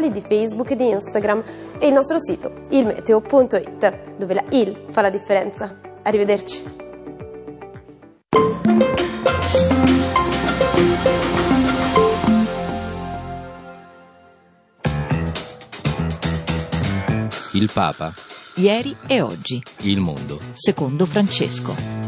di Facebook e di Instagram e il nostro sito ilmeteo.it dove la il fa la differenza. Arrivederci. Il Papa, Ieri e oggi, il mondo. secondo Francesco.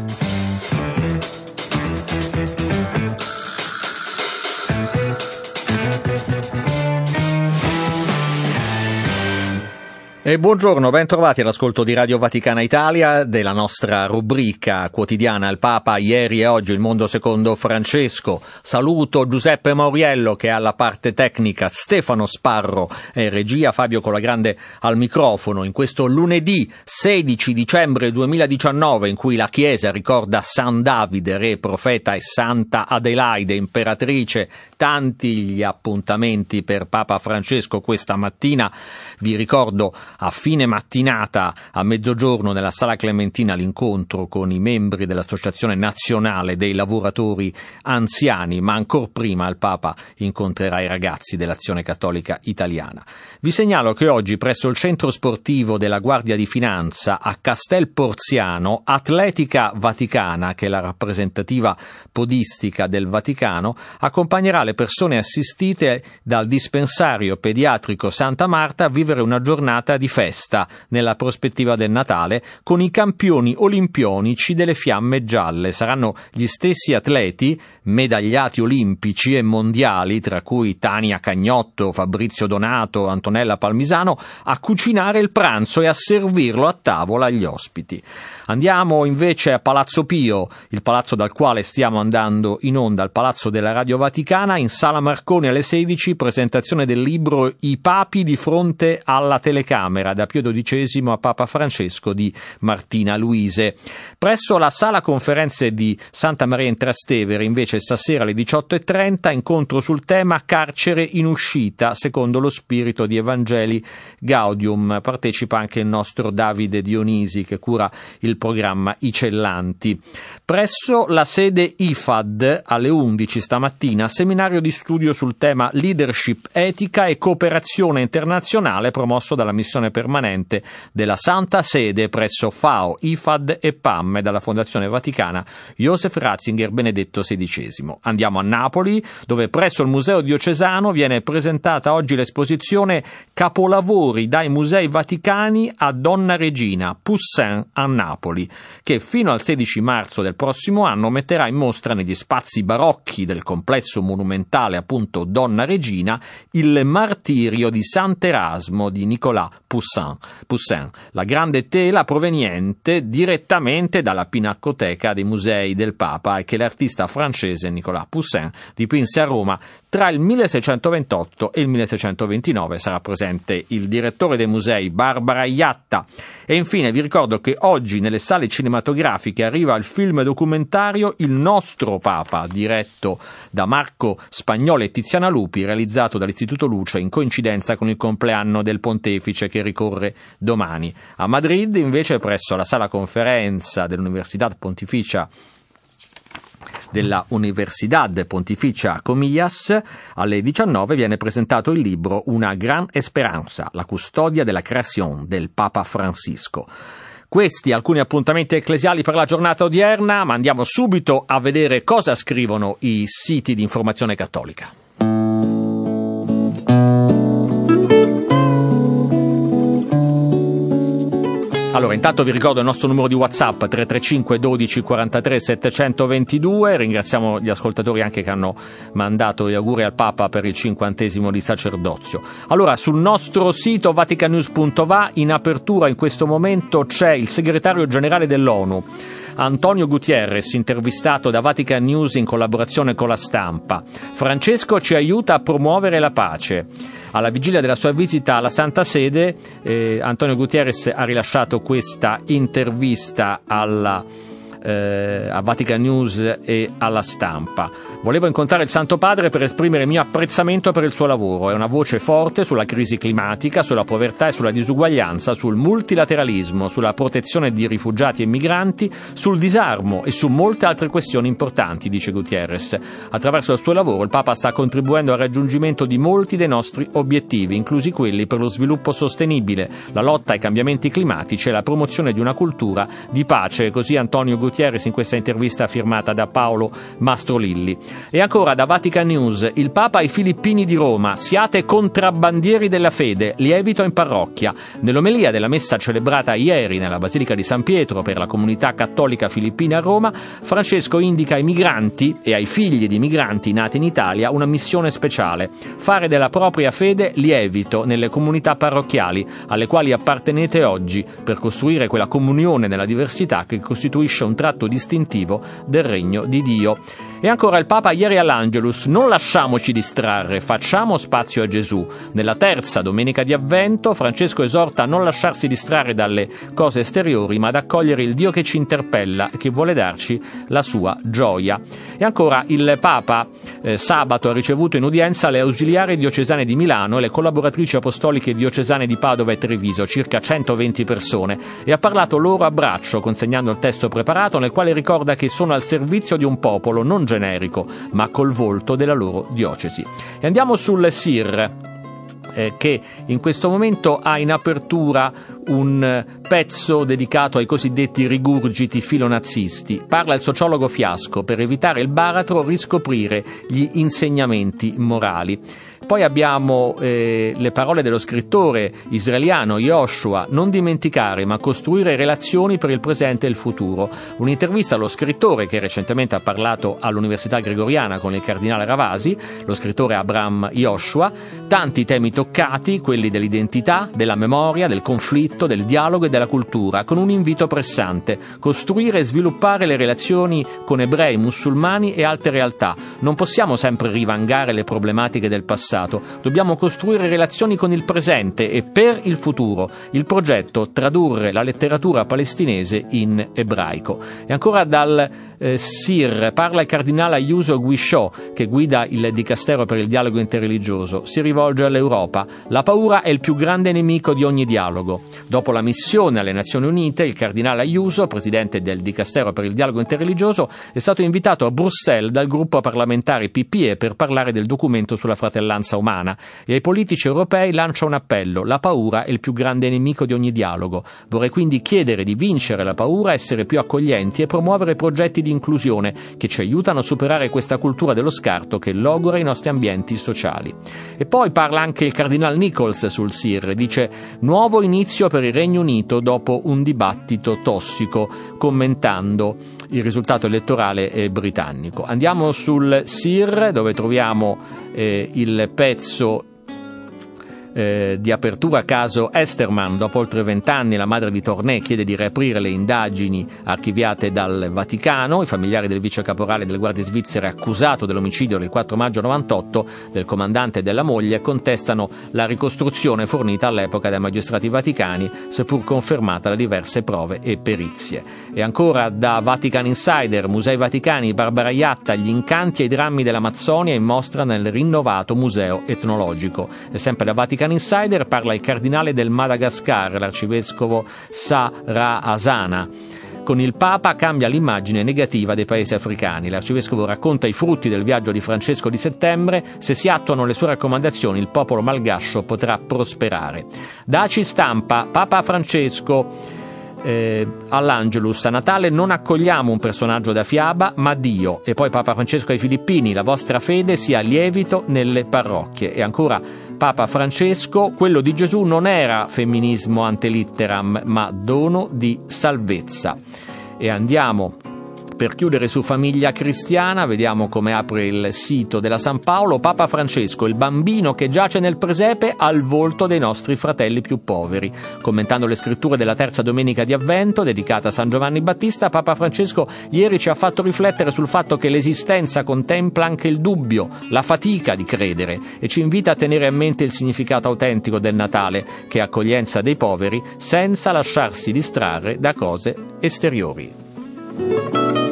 E buongiorno, ben trovati all'ascolto di Radio Vaticana Italia della nostra rubrica quotidiana Il Papa ieri e oggi il mondo secondo Francesco. Saluto Giuseppe Mauriello che è alla parte tecnica, Stefano Sparro e regia, Fabio Colagrande al microfono in questo lunedì 16 dicembre 2019 in cui la Chiesa ricorda San Davide, re, profeta e Santa Adelaide, imperatrice. Tanti gli appuntamenti per Papa Francesco questa mattina. Vi ricordo a fine mattinata, a mezzogiorno, nella Sala Clementina, l'incontro con i membri dell'Associazione Nazionale dei Lavoratori Anziani, ma ancora prima il Papa incontrerà i ragazzi dell'Azione Cattolica Italiana. Vi segnalo che oggi presso il centro sportivo della Guardia di Finanza a Castel Porziano, Atletica Vaticana, che è la rappresentativa podistica del Vaticano, accompagnerà le persone assistite dal dispensario pediatrico Santa Marta a vivere una giornata di festa nella prospettiva del Natale con i campioni olimpionici delle fiamme gialle. Saranno gli stessi atleti, medagliati olimpici e mondiali, tra cui Tania Cagnotto, Fabrizio Donato, Antonella Palmisano, a cucinare il pranzo e a servirlo a tavola agli ospiti. Andiamo invece a Palazzo Pio, il palazzo dal quale stiamo andando in onda, il palazzo della Radio Vaticana, in Sala Marconi alle 16, presentazione del libro I papi di fronte alla telecamera, da Pio XII a Papa Francesco di Martina Luise. Presso la sala conferenze di Santa Maria in Trastevere, invece, stasera alle 18.30, incontro sul tema Carcere in uscita, secondo lo spirito di Evangeli Gaudium. Partecipa anche il nostro Davide Dionisi, che cura il programma I Cellanti. Presso la sede IFAD alle 11 stamattina, seminario di studio sul tema leadership etica e cooperazione internazionale promosso dalla missione permanente della Santa Sede presso FAO, IFAD e PAM dalla Fondazione Vaticana Joseph Ratzinger Benedetto XVI. Andiamo a Napoli, dove presso il Museo Diocesano viene presentata oggi l'esposizione Capolavori dai Musei Vaticani a Donna Regina, Poussin a Napoli, che fino al 16 marzo del prossimo anno metterà in mostra negli spazi barocchi del complesso monumentale appunto Donna Regina il martirio di Sant'Erasmo di Nicolas Poussin, Poussin, la grande tela proveniente direttamente dalla Pinacoteca dei Musei del Papa e che l'artista francese Nicolas Poussin dipinse a Roma tra il 1628 e il 1629. Sarà presente il direttore dei musei Barbara Iatta. E infine vi ricordo che oggi nelle sale cinematografiche arriva il film documentario Il nostro Papa, diretto da Marco Spagnolo e Tiziana Lupi, realizzato dall'Istituto Luce in coincidenza con il compleanno del pontefice che ricorre domani. A Madrid, invece, presso la sala conferenza dell'Università Pontificia della Universidad Pontificia Comillas, alle 19 viene presentato il libro Una gran esperanza, la custodia della creazione del Papa Francisco. Questi alcuni appuntamenti ecclesiali per la giornata odierna, ma andiamo subito a vedere cosa scrivono i siti di informazione cattolica. Allora, intanto vi ricordo il nostro numero di WhatsApp 335 12 43 722. Ringraziamo gli ascoltatori anche che hanno mandato gli auguri al Papa per il cinquantesimo di sacerdozio. Allora, sul nostro sito vaticanews.va in apertura in questo momento c'è il segretario generale dell'ONU. Antonio Gutierrez, intervistato da Vatican News in collaborazione con la stampa. Francesco ci aiuta a promuovere la pace. Alla vigilia della sua visita alla Santa Sede, eh, Antonio Gutierrez ha rilasciato questa intervista alla eh, a Vatican News e alla stampa. Volevo incontrare il Santo Padre per esprimere il mio apprezzamento per il suo lavoro. È una voce forte sulla crisi climatica, sulla povertà e sulla disuguaglianza, sul multilateralismo, sulla protezione di rifugiati e migranti, sul disarmo e su molte altre questioni importanti, dice Gutierrez. Attraverso il suo lavoro il Papa sta contribuendo al raggiungimento di molti dei nostri obiettivi, inclusi quelli per lo sviluppo sostenibile, la lotta ai cambiamenti climatici e la promozione di una cultura di pace. Così Antonio Gutierrez in questa intervista firmata da Paolo Mastrolilli. E ancora da Vatican News, il Papa ai Filippini di Roma, siate contrabbandieri della fede, lievito in parrocchia. Nell'omelia della messa celebrata ieri nella Basilica di San Pietro per la comunità cattolica filippina a Roma, Francesco indica ai migranti e ai figli di migranti nati in Italia una missione speciale, fare della propria fede lievito nelle comunità parrocchiali alle quali appartenete oggi per costruire quella comunione nella diversità che costituisce un tratto distintivo del regno di Dio. E ancora il Papa ieri all'Angelus, non lasciamoci distrarre, facciamo spazio a Gesù. Nella terza domenica di Avvento Francesco esorta a non lasciarsi distrarre dalle cose esteriori, ma ad accogliere il Dio che ci interpella e che vuole darci la sua gioia. E ancora il Papa eh, sabato ha ricevuto in udienza le ausiliari diocesane di Milano e le collaboratrici apostoliche diocesane di Padova e Treviso, circa 120 persone, e ha parlato loro a braccio, consegnando il testo preparato nel quale ricorda che sono al servizio di un popolo non generico, ma col volto della loro diocesi. E andiamo sul SIR. Eh, che in questo momento ha in apertura un pezzo dedicato ai cosiddetti rigurgiti filonazzisti. Parla il sociologo Fiasco per evitare il baratro riscoprire gli insegnamenti morali. Poi abbiamo eh, le parole dello scrittore israeliano Yoshua, non dimenticare ma costruire relazioni per il presente e il futuro. Un'intervista allo scrittore che recentemente ha parlato all'Università Gregoriana con il cardinale Ravasi, lo scrittore Abraham Yoshua, tanti temi toccati, quelli dell'identità, della memoria, del conflitto, del dialogo e della cultura, con un invito pressante, costruire e sviluppare le relazioni con ebrei, musulmani e altre realtà. Non possiamo sempre rivangare le problematiche del passato passato, dobbiamo costruire relazioni con il presente e per il futuro. Il progetto tradurre la letteratura palestinese in ebraico. E ancora dal eh, Sir parla il cardinale Ayuso Guisciò, che guida il Dicastero per il dialogo interreligioso. Si rivolge all'Europa. La paura è il più grande nemico di ogni dialogo. Dopo la missione alle Nazioni Unite, il cardinale Ayuso, presidente del Dicastero per il dialogo interreligioso, è stato invitato a Bruxelles dal gruppo parlamentare PPE per parlare del documento sulla fratellanza uguaglianza umana e ai politici europei lancia un appello. La paura è il più grande nemico di ogni dialogo. Vorrei quindi chiedere di vincere la paura, essere più accoglienti e promuovere progetti di inclusione che ci aiutano a superare questa cultura dello scarto che logora i nostri ambienti sociali. E poi parla anche il cardinal Nichols sul SIR, dice nuovo inizio per il Regno Unito dopo un dibattito tossico, commentando il risultato elettorale eh, britannico. Andiamo sul SIR dove troviamo eh, il pezzo eh, di apertura caso Esterman. Dopo oltre vent'anni la madre di Tornè chiede di riaprire le indagini archiviate dal Vaticano. I familiari del vice caporale delle guardie svizzere accusato dell'omicidio del 4 maggio 98 del comandante e della moglie contestano la ricostruzione fornita all'epoca dai magistrati vaticani, seppur confermata da diverse prove e perizie. E ancora da Vatican Insider, Musei Vaticani, Barbara Iatta, gli incanti e i drammi dell'Amazzonia in mostra nel rinnovato museo etnologico. E sempre da Vatican Vatican Insider parla il cardinale del Madagascar, l'arcivescovo Sara Asana. Con il Papa cambia l'immagine negativa dei paesi africani. L'arcivescovo racconta i frutti del viaggio di Francesco di settembre. Se si attuano le sue raccomandazioni, il popolo malgascio potrà prosperare. Daci stampa, Papa Francesco eh, all'Angelus a Natale non accogliamo un personaggio da fiaba, ma Dio. E poi Papa Francesco ai Filippini, la vostra fede sia lievito nelle parrocchie. E ancora Papa Francesco, quello di Gesù non era femminismo ante litteram, ma dono di salvezza. E andiamo per chiudere su famiglia cristiana, vediamo come apre il sito della San Paolo, Papa Francesco, il bambino che giace nel presepe al volto dei nostri fratelli più poveri. Commentando le scritture della terza domenica di Avvento, dedicata a San Giovanni Battista, Papa Francesco ieri ci ha fatto riflettere sul fatto che l'esistenza contempla anche il dubbio, la fatica di credere e ci invita a tenere a mente il significato autentico del Natale, che è accoglienza dei poveri, senza lasciarsi distrarre da cose esteriori.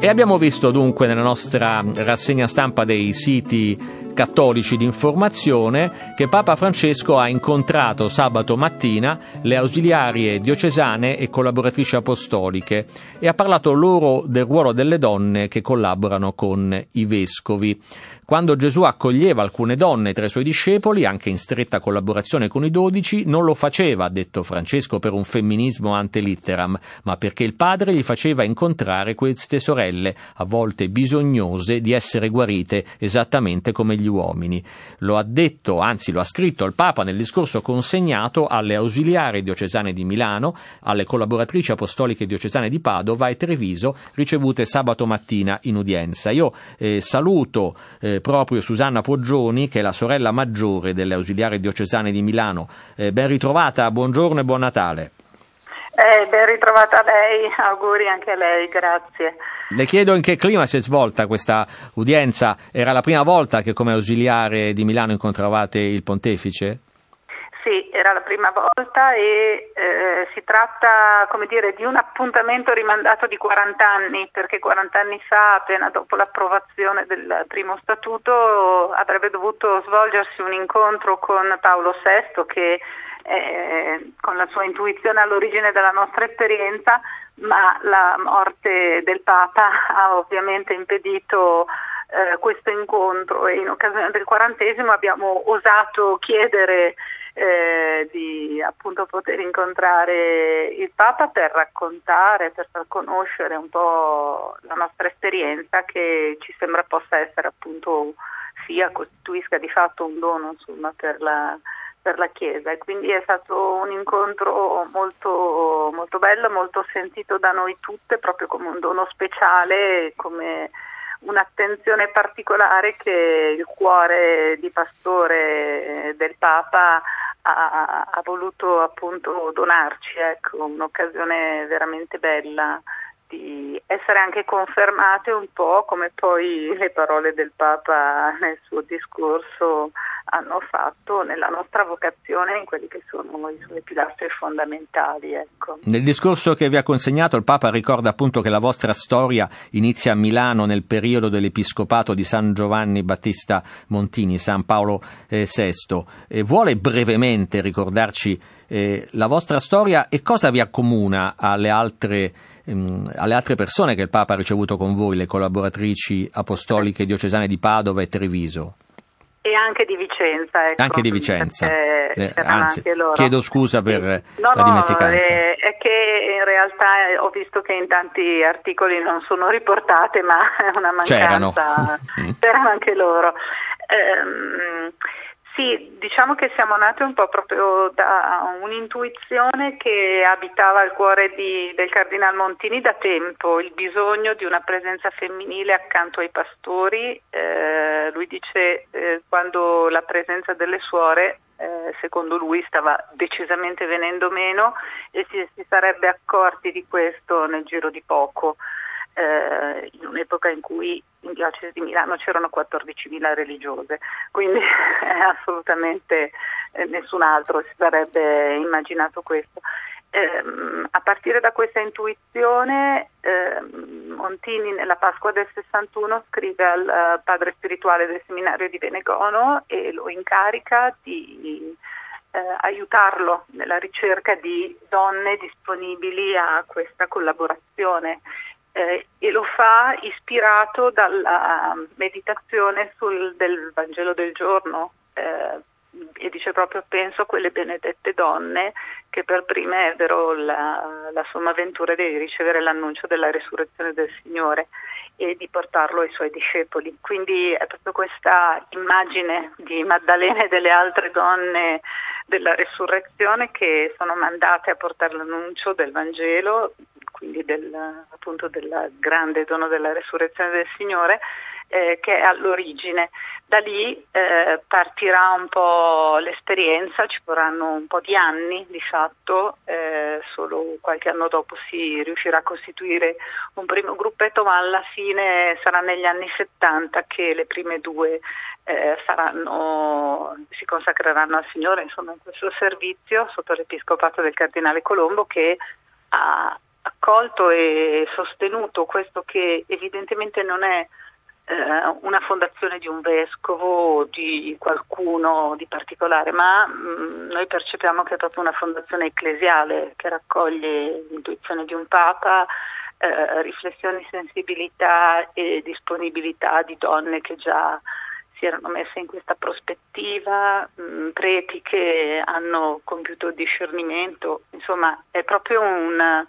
E abbiamo visto dunque nella nostra rassegna stampa dei siti cattolici di informazione che Papa Francesco ha incontrato sabato mattina le ausiliarie diocesane e collaboratrici apostoliche e ha parlato loro del ruolo delle donne che collaborano con i vescovi. Quando Gesù accoglieva alcune donne tra i suoi discepoli, anche in stretta collaborazione con i dodici, non lo faceva, ha detto Francesco, per un femminismo ante litteram, ma perché il padre gli faceva incontrare queste sorelle, a volte bisognose di essere guarite esattamente come gli uomini. Lo ha detto, anzi lo ha scritto il Papa nel discorso consegnato alle ausiliari diocesane di Milano, alle collaboratrici apostoliche diocesane di Padova e Treviso, ricevute sabato mattina in udienza. Io eh, saluto eh, proprio Susanna Poggioni, che è la sorella maggiore delle ausiliari diocesane di Milano. Eh, ben ritrovata, buongiorno e buon Natale. Eh, ben ritrovata lei, auguri anche a lei, grazie. Le chiedo in che clima si è svolta questa udienza. Era la prima volta che come ausiliare di Milano incontravate il pontefice? Era la prima volta e eh, si tratta come dire, di un appuntamento rimandato di 40 anni, perché 40 anni fa, appena dopo l'approvazione del primo statuto, avrebbe dovuto svolgersi un incontro con Paolo VI che eh, con la sua intuizione all'origine della nostra esperienza, ma la morte del Papa ha ovviamente impedito eh, questo incontro. E in occasione del quarantesimo abbiamo osato chiedere eh, di appunto poter incontrare il Papa per raccontare, per far conoscere un po' la nostra esperienza che ci sembra possa essere appunto sia costituisca di fatto un dono insomma, per, la, per la Chiesa. E quindi è stato un incontro molto, molto bello, molto sentito da noi tutte proprio come un dono speciale, come un'attenzione particolare che il cuore di pastore del Papa ha, ha voluto appunto donarci, ecco, un'occasione veramente bella di essere anche confermate un po' come poi le parole del Papa nel suo discorso hanno fatto nella nostra vocazione in quelli che sono i suoi pilastri fondamentali. Ecco. Nel discorso che vi ha consegnato il Papa ricorda appunto che la vostra storia inizia a Milano nel periodo dell'episcopato di San Giovanni Battista Montini, San Paolo eh, VI. E vuole brevemente ricordarci eh, la vostra storia e cosa vi accomuna alle altre ehm, alle altre persone che il Papa ha ricevuto con voi, le collaboratrici apostoliche diocesane di Padova e Treviso. E anche di Vicenza. Ecco, anche di Vicenza. Eh, anzi, chiedo scusa per sì. no, la dimenticanza. No, è che in realtà ho visto che in tanti articoli non sono riportate, ma è una mancanza. C'erano. C'erano anche loro. Ehm, sì, diciamo che siamo nati un po' proprio da un'intuizione che abitava il cuore di, del Cardinal Montini da tempo, il bisogno di una presenza femminile accanto ai pastori. Eh, lui dice eh, quando la presenza delle suore, eh, secondo lui, stava decisamente venendo meno e si, si sarebbe accorti di questo nel giro di poco eh, in un'epoca in cui in diocesi di Milano c'erano 14.000 religiose, quindi eh, assolutamente eh, nessun altro si sarebbe immaginato questo. Eh, a partire da questa intuizione, eh, Montini nella Pasqua del 61 scrive al uh, padre spirituale del seminario di Benegono e lo incarica di eh, aiutarlo nella ricerca di donne disponibili a questa collaborazione eh, e lo fa ispirato dalla meditazione sul, del Vangelo del giorno eh, e dice proprio penso a quelle benedette donne che per prime ebbero la, la somma avventura di ricevere l'annuncio della risurrezione del Signore e di portarlo ai suoi discepoli. Quindi è proprio questa immagine di Maddalena e delle altre donne della risurrezione che sono mandate a portare l'annuncio del Vangelo quindi del, appunto del grande dono della resurrezione del Signore, eh, che è all'origine. Da lì eh, partirà un po' l'esperienza, ci vorranno un po' di anni di fatto, eh, solo qualche anno dopo si riuscirà a costituire un primo gruppetto, ma alla fine sarà negli anni 70 che le prime due eh, saranno, si consacreranno al Signore insomma, in questo servizio sotto l'episcopato del Cardinale Colombo che ha accolto e sostenuto. Questo che evidentemente non è eh, una fondazione di un vescovo o di qualcuno di particolare, ma mh, mm, noi percepiamo che è proprio una fondazione ecclesiale che raccoglie l'intuizione di un papa, eh, riflessioni, sensibilità e disponibilità di donne che già si erano messe in questa prospettiva, mh, mm, preti che hanno compiuto discernimento, insomma è proprio un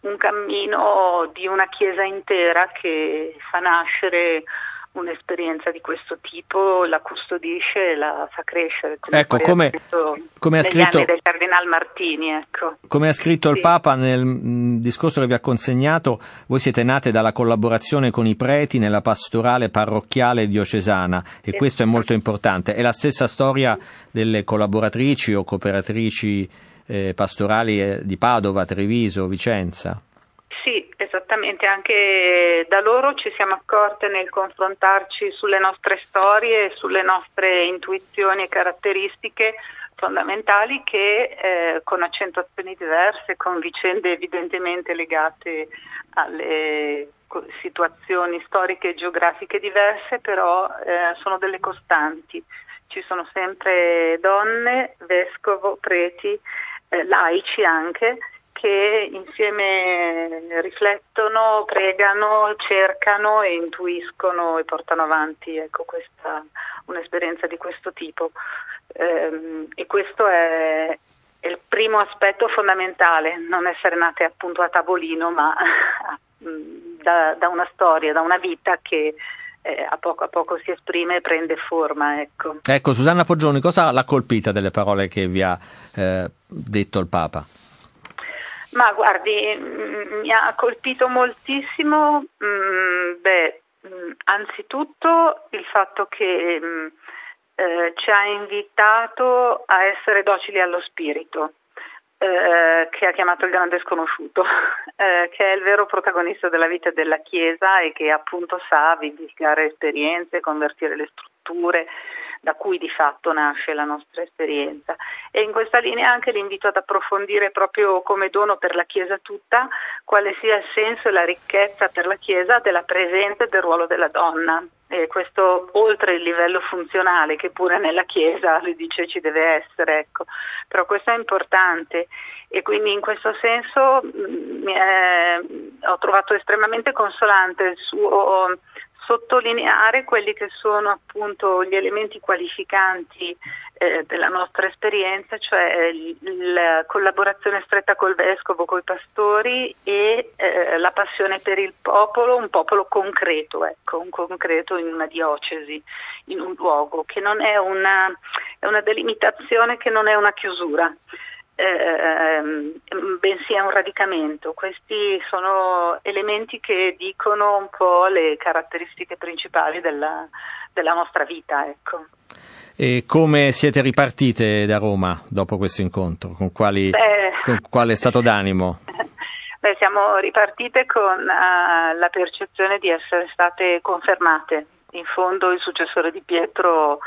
un cammino di una chiesa intera che fa nascere un'esperienza di questo tipo, la custodisce e la fa crescere. Come ecco, come, come, ha scritto, del Cardinal Martini. Ecco. Come ha scritto sì. il Papa nel mh, discorso che vi ha consegnato, voi siete nate dalla collaborazione con i preti nella pastorale parrocchiale diocesana e sì. questo è molto importante. È la stessa storia delle collaboratrici o cooperatrici eh, pastorali eh, di Padova, Treviso, Vicenza. Sì, esattamente, anche da loro ci siamo accorte nel confrontarci sulle nostre storie, sulle nostre intuizioni e caratteristiche fondamentali che eh, con accentuazioni diverse, con vicende evidentemente legate alle situazioni storiche e geografiche diverse, però eh, sono delle costanti. Ci sono sempre donne, vescovo, preti eh, laici anche, che insieme riflettono, pregano, cercano e intuiscono e portano avanti ecco, questa, un'esperienza di questo tipo. Eh, e questo è, è, il primo aspetto fondamentale, non essere nate appunto a tavolino, ma da, da una storia, da una vita che eh, a poco a poco si esprime e prende forma. Ecco. ecco, Susanna Poggioni, cosa l'ha colpita delle parole che vi ha eh, detto il Papa? Ma guardi, mm, mi ha colpito moltissimo, mh, mm, beh, mm, anzitutto il fatto che mh, eh, ci ha invitato a essere docili allo spirito. Eh, che ha chiamato il grande sconosciuto, eh, che è il vero protagonista della vita della Chiesa e che appunto sa vivificare esperienze, convertire le strutture da cui di fatto nasce la nostra esperienza. E in questa linea anche l'invito ad approfondire proprio come dono per la Chiesa tutta quale sia il senso e la ricchezza per la Chiesa della presenza e del ruolo della donna e questo oltre il livello funzionale che pure nella Chiesa le dice ci deve essere, ecco. però questo è importante e quindi in questo senso mh, mm, è, ho trovato estremamente consolante il suo sottolineare quelli che sono appunto gli elementi qualificanti eh, della nostra esperienza, cioè la collaborazione stretta col vescovo, con i pastori e eh, la passione per il popolo, un popolo concreto, ecco, un concreto in una diocesi, in un luogo, che non è una, è una delimitazione, che non è una chiusura eh, bensì è un radicamento. Questi sono elementi che dicono un po' le caratteristiche principali della, della nostra vita. Ecco. E come siete ripartite da Roma dopo questo incontro? Con, quali, con quale stato d'animo? Beh, siamo ripartite con uh, la percezione di essere state confermate. In fondo il successore di Pietro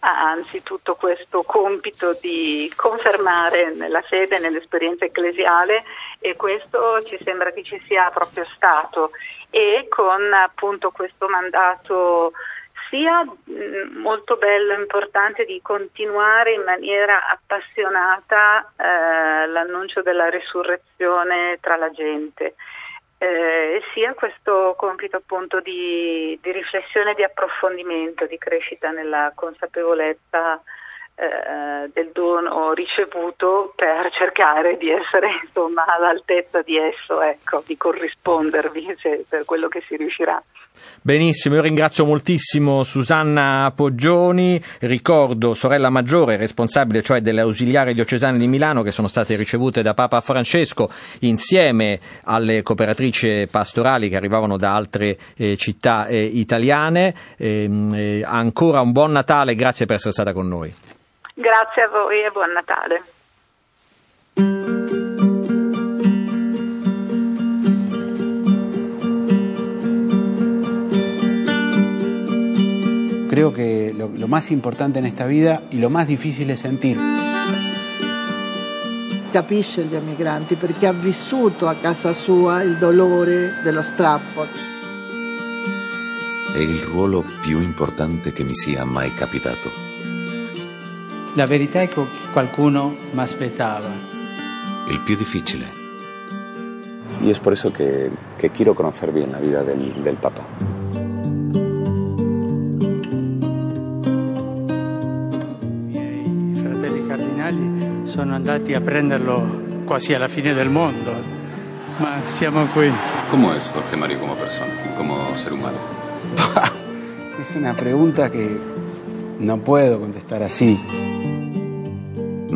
ha anzitutto questo compito di confermare nella fede, nell'esperienza ecclesiale e questo ci sembra che ci sia proprio stato. E con appunto questo mandato sia mm, molto bello e importante di continuare in maniera appassionata eh, l'annuncio della risurrezione tra la gente eh, sia questo compito appunto di, di riflessione, di approfondimento, di crescita nella consapevolezza eh, del dono ricevuto per cercare di essere insomma all'altezza di esso, ecco, di corrispondervi cioè, per quello che si riuscirà. Benissimo, io ringrazio moltissimo Susanna Poggioni, ricordo sorella maggiore, responsabile cioè delle ausiliari diocesane di Milano che sono state ricevute da Papa Francesco insieme alle cooperatrici pastorali che arrivavano da altre eh, città eh, italiane. Ehm, eh, ancora un buon Natale, grazie per essere stata con noi. Grazie a voi e buon Natale. Creo que lo, lo más importante en esta vida y lo más difícil es sentir capisce gli emigranti perché ha vissuto a casa sua il dolore dello strappo. È il ruolo più importante che mi sia mai capitato. La verità è che qualcuno mi aspettava. Il più difficile. Y es por eso que, que quiero conocer bien la vida del, del Papa. I fratelli cardinali sono andati a prenderlo quasi alla fine del mondo, ma siamo qui. ¿Cómo es Jorge Mario como persona, como ser humano? Es una pregunta que no puedo contestar así.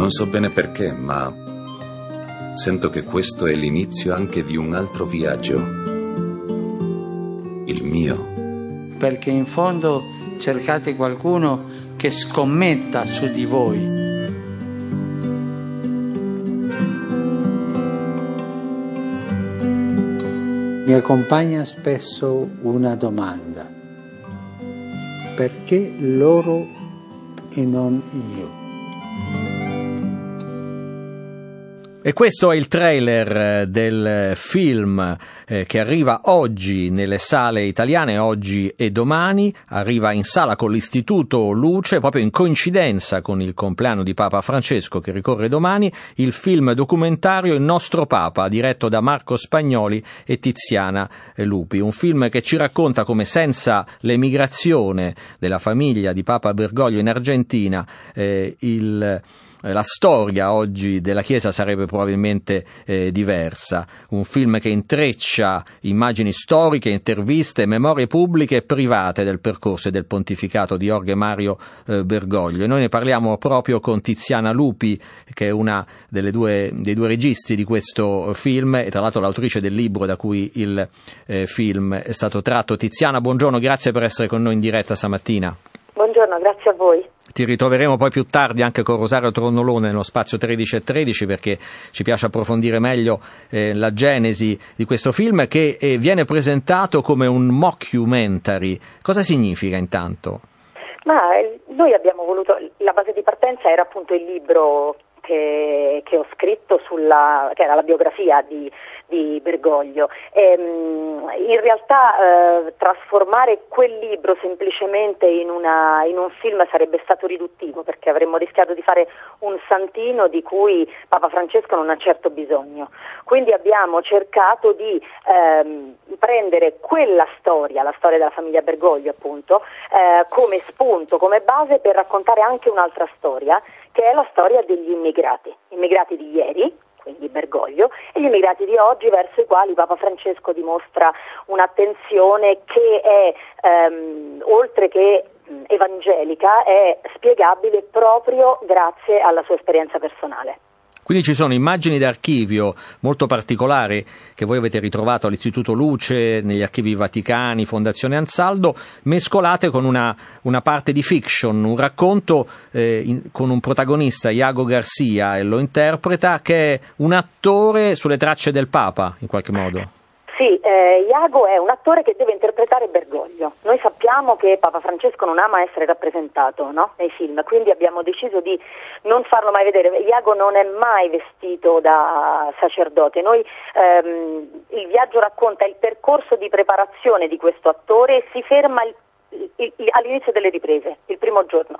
Non so bene perché, ma sento che questo è l'inizio anche di un altro viaggio. Il mio. Perché in fondo cercate qualcuno che scommetta su di voi. Mi accompagna spesso una domanda. Perché loro e non io? E questo è il trailer eh, del film eh, che arriva oggi nelle sale italiane, oggi e domani, arriva in sala con l'Istituto Luce, proprio in coincidenza con il compleanno di Papa Francesco che ricorre domani, il film documentario Il nostro Papa, diretto da Marco Spagnoli e Tiziana Lupi. Un film che ci racconta come senza l'emigrazione della famiglia di Papa Bergoglio in Argentina eh, il la storia oggi della Chiesa sarebbe probabilmente eh, diversa. Un film che intreccia immagini storiche, interviste, memorie pubbliche e private del percorso e del pontificato di Jorge Mario eh, Bergoglio. E noi ne parliamo proprio con Tiziana Lupi, che è una due, dei due registi di questo film e tra l'altro l'autrice del libro da cui il eh, film è stato tratto. Tiziana, buongiorno, grazie per essere con noi in diretta stamattina. Buongiorno, grazie a voi. Ti ritroveremo poi più tardi anche con Rosario Tronolone nello spazio 13 e 13 perché ci piace approfondire meglio eh, la genesi di questo film che eh, viene presentato come un mockumentary. Cosa significa intanto? Ma eh, noi abbiamo voluto, la base di partenza era appunto il libro che, che ho scritto sulla, che era la biografia di, di Bergoglio. E, in realtà eh, trasformare quel libro semplicemente in, una, in, un film sarebbe stato riduttivo perché avremmo rischiato di fare un santino di cui Papa Francesco non ha certo bisogno. Quindi abbiamo cercato di ehm, prendere quella storia, la storia della famiglia Bergoglio appunto, eh, come spunto, come base per raccontare anche un'altra storia che è la storia degli immigrati, immigrati di ieri, quindi Bergoglio, e gli immigrati di oggi verso i quali Papa Francesco dimostra un'attenzione che è, ehm, oltre che evangelica, è spiegabile proprio grazie alla sua esperienza personale. Quindi ci sono immagini d'archivio molto particolari che voi avete ritrovato all'Istituto Luce, negli archivi vaticani, Fondazione Ansaldo, mescolate con una, una parte di fiction, un racconto eh, in, con un protagonista, Iago Garcia, e lo interpreta, che è un attore sulle tracce del Papa, in qualche modo. Sì, eh, Iago è un attore che deve interpretare Bergoglio. Noi sappiamo che Papa Francesco non ama essere rappresentato no? nei film, quindi abbiamo deciso di non farlo mai vedere. Iago non è mai vestito da sacerdote. Noi, ehm, il viaggio racconta il percorso di preparazione di questo attore e si ferma il all'inizio delle riprese, il primo giorno.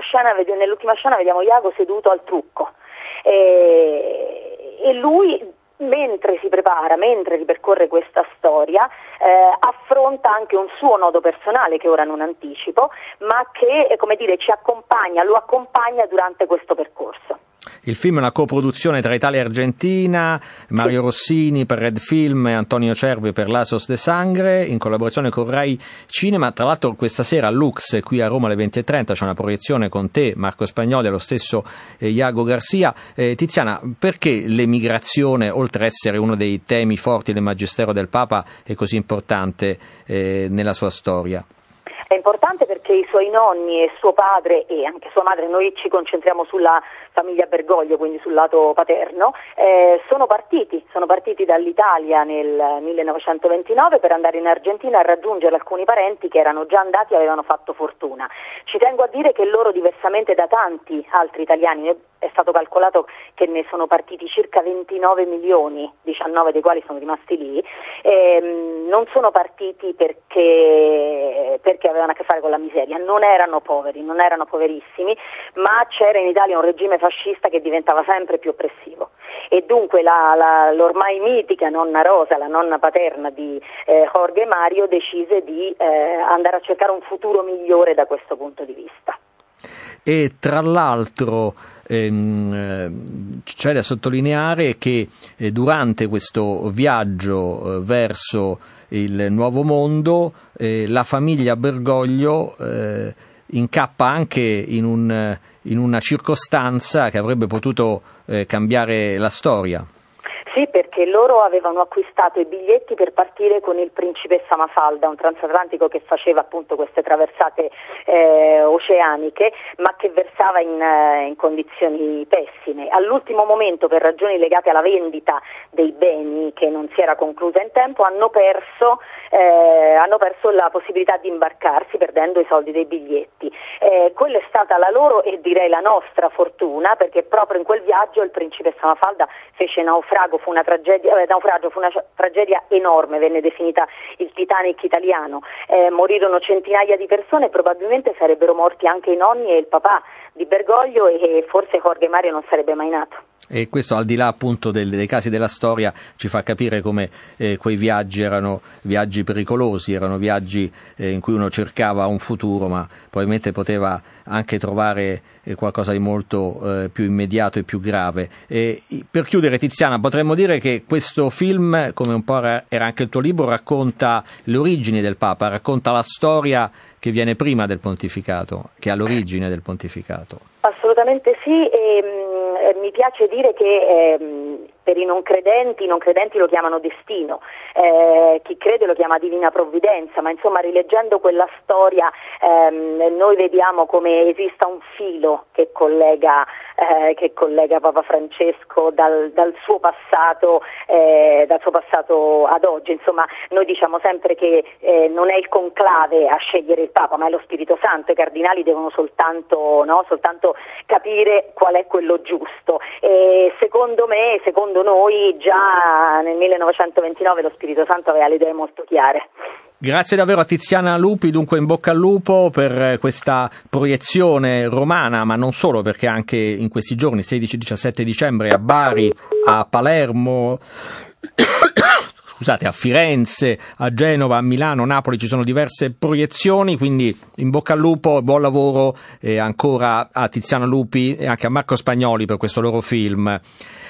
Scena, nell'ultima scena vediamo Iago seduto al trucco e, e lui mentre si prepara, mentre ripercorre questa storia, eh, affronta anche un suo nodo personale che ora non anticipo, ma che eh, come dire, ci accompagna, lo accompagna durante questo percorso. Il film è una coproduzione tra Italia e Argentina, Mario Rossini per Red Film e Antonio Cervi per Lasos de Sangre, in collaborazione con Rai Cinema. Tra l'altro questa sera a Lux, qui a Roma alle 20.30, c'è una proiezione con te, Marco Spagnoli e lo stesso eh, Iago Garcia. Eh, Tiziana, perché l'emigrazione, oltre ad essere uno dei temi forti del Magistero del Papa, è così importante eh, nella sua storia? È importante perché i suoi nonni e suo padre e anche sua madre, noi ci concentriamo sulla famiglia Bergoglio, quindi sul lato paterno, eh, sono partiti, sono partiti dall'Italia nel 1929 per andare in Argentina a raggiungere alcuni parenti che erano già andati e avevano fatto fortuna. Ci tengo a dire che loro, diversamente da tanti altri italiani, è stato calcolato che ne sono partiti circa 29 milioni, 19 dei quali sono rimasti lì, ehm, non sono partiti perché, perché, avevano a che fare con la miseria, non erano poveri, non erano poverissimi, ma c'era in Italia un regime fascista che diventava sempre più oppressivo e dunque la, la, l'ormai mitica nonna Rosa, la nonna paterna di eh, Jorge Mario, decise di eh, andare a cercare un futuro migliore da questo punto di vista. E tra l'altro ehm, eh, c'è da sottolineare che eh, durante questo viaggio eh, verso il nuovo mondo eh, la famiglia Bergoglio incappa anche in, un, in, una circostanza che avrebbe potuto eh, cambiare la storia. Sì, perché loro avevano acquistato i biglietti per partire con il Principessa Mafalda, un transatlantico che faceva appunto queste traversate eh, oceaniche, ma che versava in, eh, in, condizioni pessime. All'ultimo momento, per ragioni legate alla vendita dei beni che non si era conclusa in tempo, hanno perso, eh, hanno perso la possibilità di imbarcarsi perdendo i soldi dei biglietti. Eh, quella è stata la loro e direi la nostra fortuna, perché proprio in quel viaggio il Principessa Mafalda fece naufrago fu una tragedia, eh, naufragio fu una tragedia enorme, venne definita il Titanic italiano, eh, morirono centinaia di persone probabilmente sarebbero morti anche i nonni e il papà di Bergoglio e forse Jorge Mario non sarebbe mai nato. E questo al di là appunto del, dei casi della storia ci fa capire come eh, quei viaggi erano viaggi pericolosi, erano viaggi eh, in cui uno cercava un futuro ma probabilmente poteva anche trovare eh, qualcosa di molto eh, più immediato e più grave. E, per chiudere Tiziana potremmo dire che questo film, come un po' era anche il tuo libro, racconta le origini del Papa, racconta la storia che viene prima del pontificato, che è all'origine del pontificato. Assolutamente sì, e, mh, mm, mi piace dire che eh, per i non credenti, i non credenti lo chiamano destino, eh, chi crede lo chiama divina provvidenza, ma insomma rileggendo quella storia ehm, noi vediamo come esista un filo che collega, eh, che collega Papa Francesco dal, dal, suo passato, eh, dal, suo passato, ad oggi, insomma noi diciamo sempre che eh, non è il conclave a scegliere il Papa, ma è lo Spirito Santo, i cardinali devono soltanto, no, soltanto capire qual è quello giusto. E secondo me, secondo secondo noi già nel 1929 lo Spirito Santo aveva le idee molto chiare. Grazie davvero a Tiziana Lupi, dunque in bocca al lupo per questa proiezione romana, ma non solo, perché anche in questi giorni, 16-17 dicembre, a Bari, a Palermo, scusate, a Firenze, a Genova, a Milano, Napoli ci sono diverse proiezioni, quindi in bocca al lupo, buon lavoro eh, ancora a Tiziana Lupi e anche a Marco Spagnoli per questo loro film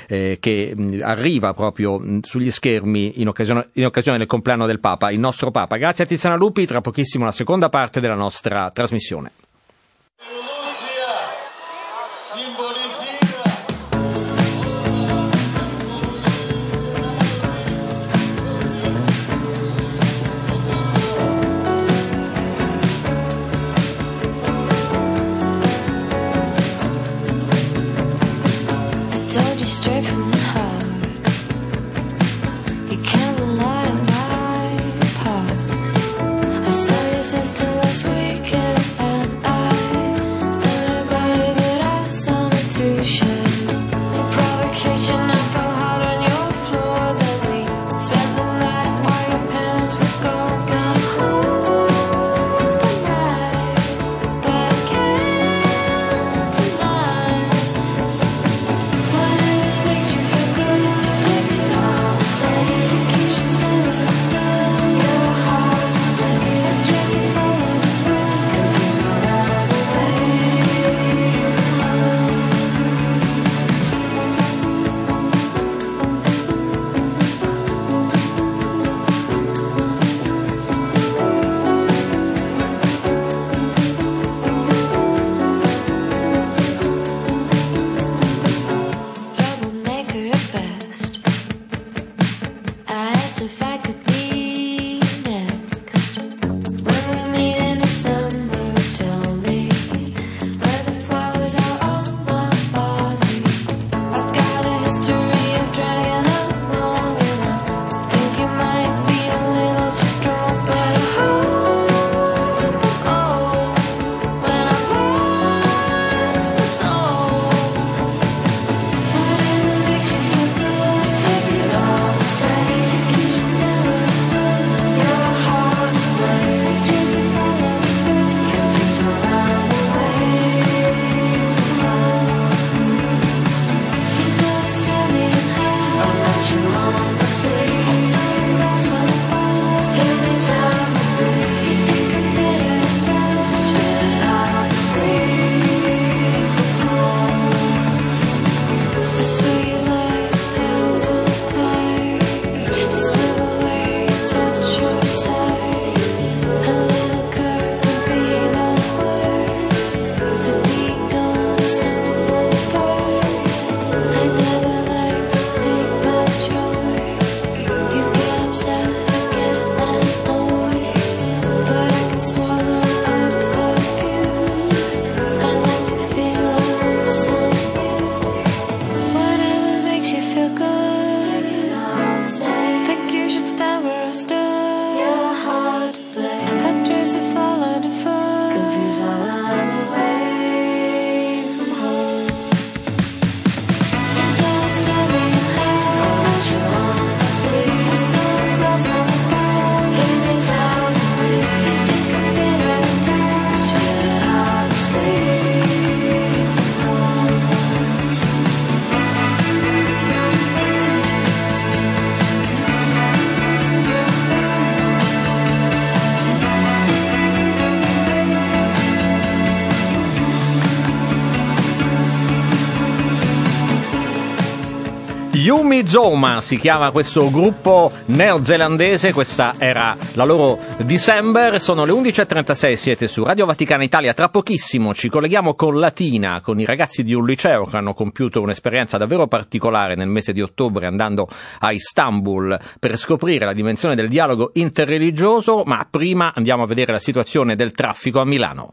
eh, che mh, arriva proprio mh, sugli schermi in occasione, in occasione del compleanno del Papa, il nostro Papa. Grazie a Tiziana Lupi, tra pochissimo la seconda parte della nostra trasmissione. Yumi Zoma si chiama questo gruppo neozelandese, questa era la loro December, sono le 11.36, siete su Radio Vaticana Italia, tra pochissimo ci colleghiamo con Latina, con i ragazzi di un liceo che hanno compiuto un'esperienza davvero particolare nel mese di ottobre andando a Istanbul per scoprire la dimensione del dialogo interreligioso, ma prima andiamo a vedere la situazione del traffico a Milano.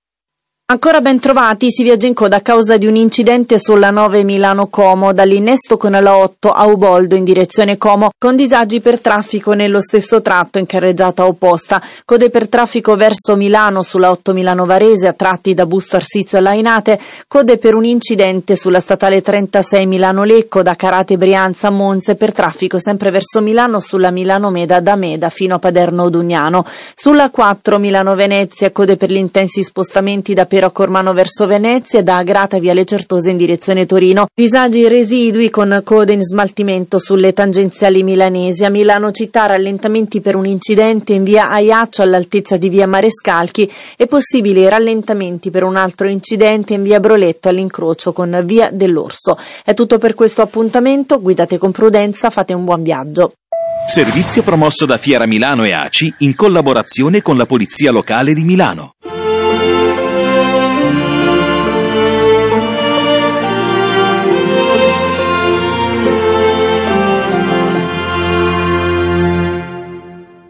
Ancora ben trovati, si viaggia in coda a causa di un incidente sulla 9 Milano-Como, dall'innesto con la 8 a Uboldo in direzione Como, con disagi per traffico nello stesso tratto in carreggiata opposta. Code per traffico verso Milano sulla 8 Milano-Varese, a tratti da Busto Arsizio a Lainate, code per un incidente sulla statale 36 Milano-Lecco, da Carate Brianza a Monze, per traffico sempre verso Milano sulla Milano-Meda da Meda fino a Paderno-Dugnano. Sulla 4 Milano-Venezia, code per gli intensi spostamenti da per a Cormano verso Venezia e da Agrata via Le Certose in direzione Torino. Disagi residui con code in smaltimento sulle tangenziali milanesi. A Milano città rallentamenti per un incidente in via Aiaccio all'altezza di via Marescalchi e possibili rallentamenti per un altro incidente in via Broletto all'incrocio con via dell'Orso. È tutto per questo appuntamento, guidate con prudenza, fate un buon viaggio. Servizio promosso da Fiera Milano e ACI in collaborazione con la Polizia Locale di Milano.